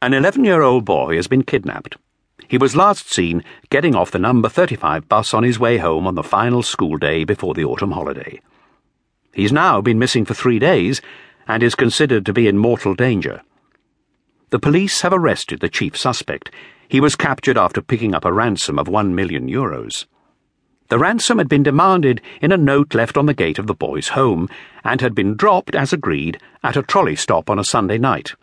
An 11 year old boy has been kidnapped. He was last seen getting off the number 35 bus on his way home on the final school day before the autumn holiday. He's now been missing for three days and is considered to be in mortal danger. The police have arrested the chief suspect. He was captured after picking up a ransom of 1 million euros. The ransom had been demanded in a note left on the gate of the boy's home and had been dropped, as agreed, at a trolley stop on a Sunday night.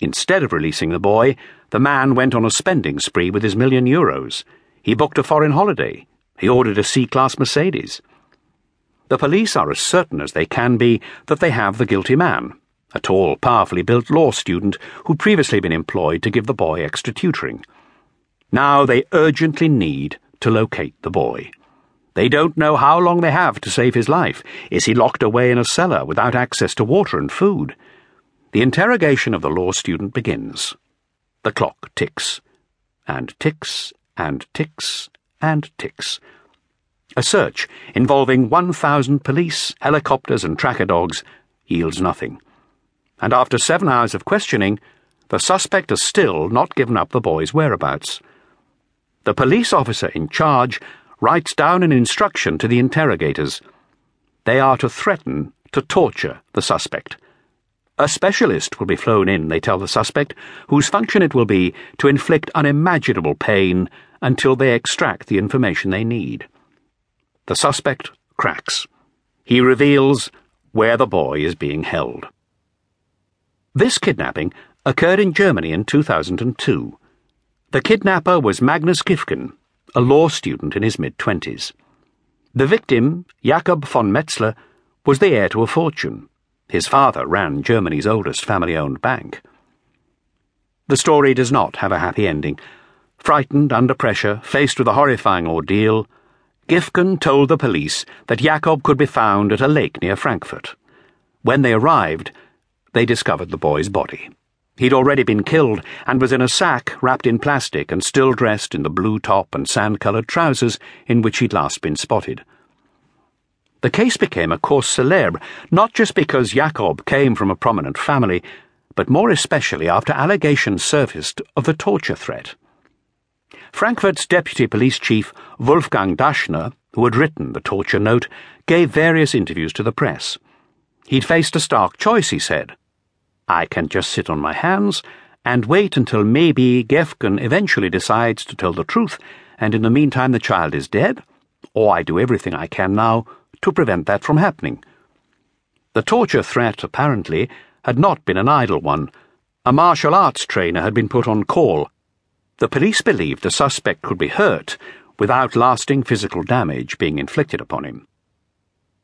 Instead of releasing the boy, the man went on a spending spree with his million euros. He booked a foreign holiday. He ordered a C class Mercedes. The police are as certain as they can be that they have the guilty man, a tall, powerfully built law student who'd previously been employed to give the boy extra tutoring. Now they urgently need to locate the boy. They don't know how long they have to save his life. Is he locked away in a cellar without access to water and food? The interrogation of the law student begins. The clock ticks, and ticks, and ticks, and ticks. A search involving 1,000 police, helicopters, and tracker dogs yields nothing. And after seven hours of questioning, the suspect has still not given up the boy's whereabouts. The police officer in charge writes down an instruction to the interrogators. They are to threaten to torture the suspect. A specialist will be flown in, they tell the suspect, whose function it will be to inflict unimaginable pain until they extract the information they need. The suspect cracks. He reveals where the boy is being held. This kidnapping occurred in Germany in 2002. The kidnapper was Magnus Gäfgen, a law student in his mid twenties. The victim, Jakob von Metzler, was the heir to a fortune. His father ran Germany's oldest family owned bank. The story does not have a happy ending. Frightened, under pressure, faced with a horrifying ordeal, Gäfgen told the police that Jakob could be found at a lake near Frankfurt. When they arrived, they discovered the boy's body. He'd already been killed and was in a sack wrapped in plastic and still dressed in the blue top and sand coloured trousers in which he'd last been spotted. The case became a cause célèbre, not just because Jakob came from a prominent family, but more especially after allegations surfaced of a torture threat. Frankfurt's deputy police chief, Wolfgang Daschner, who had written the torture note, gave various interviews to the press. He'd faced a stark choice, he said. I can just sit on my hands and wait until maybe Gäfgen eventually decides to tell the truth, and in the meantime the child is dead, or I do everything I can now to prevent that from happening. The torture threat, apparently, had not been an idle one. A martial arts trainer had been put on call. The police believed the suspect could be hurt without lasting physical damage being inflicted upon him.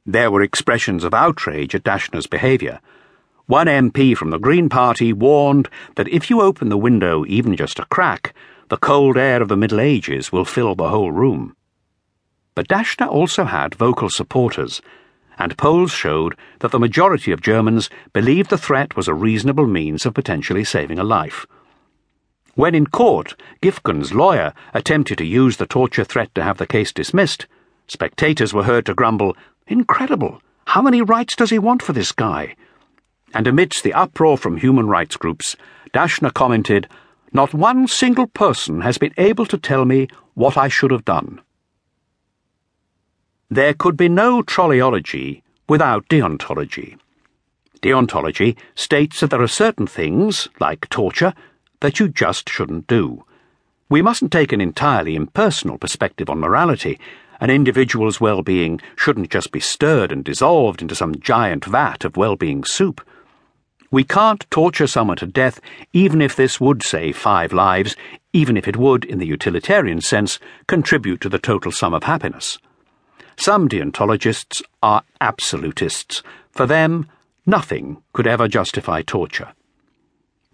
There were expressions of outrage at Daschner's behaviour. One MP from the Green Party warned that if you open the window even just a crack, the cold air of the Middle Ages will fill the whole room. But Daschner also had vocal supporters, and polls showed that the majority of Germans believed the threat was a reasonable means of potentially saving a life. When in court, Gäfgen's lawyer attempted to use the torture threat to have the case dismissed, spectators were heard to grumble, Incredible! How many rights does he want for this guy? And amidst the uproar from human rights groups, Daschner commented, Not one single person has been able to tell me what I should have done. There could be no trolleyology without deontology. Deontology states that there are certain things, like torture, that you just shouldn't do. We mustn't take an entirely impersonal perspective on morality. An individual's well being shouldn't just be stirred and dissolved into some giant vat of well being soup. We can't torture someone to death, even if this would save five lives, even if it would, in the utilitarian sense, contribute to the total sum of happiness. Some deontologists are absolutists. For them, nothing could ever justify torture.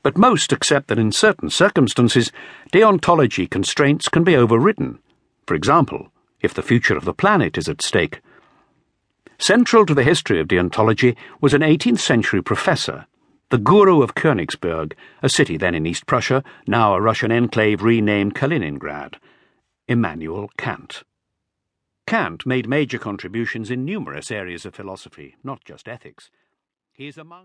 But most accept that in certain circumstances, deontology constraints can be overridden. For example, if the future of the planet is at stake. Central to the history of deontology was an 18th century professor, the guru of Königsberg, a city then in East Prussia, now a Russian enclave renamed Kaliningrad, Immanuel Kant. Kant made major contributions in numerous areas of philosophy, not just ethics. He is among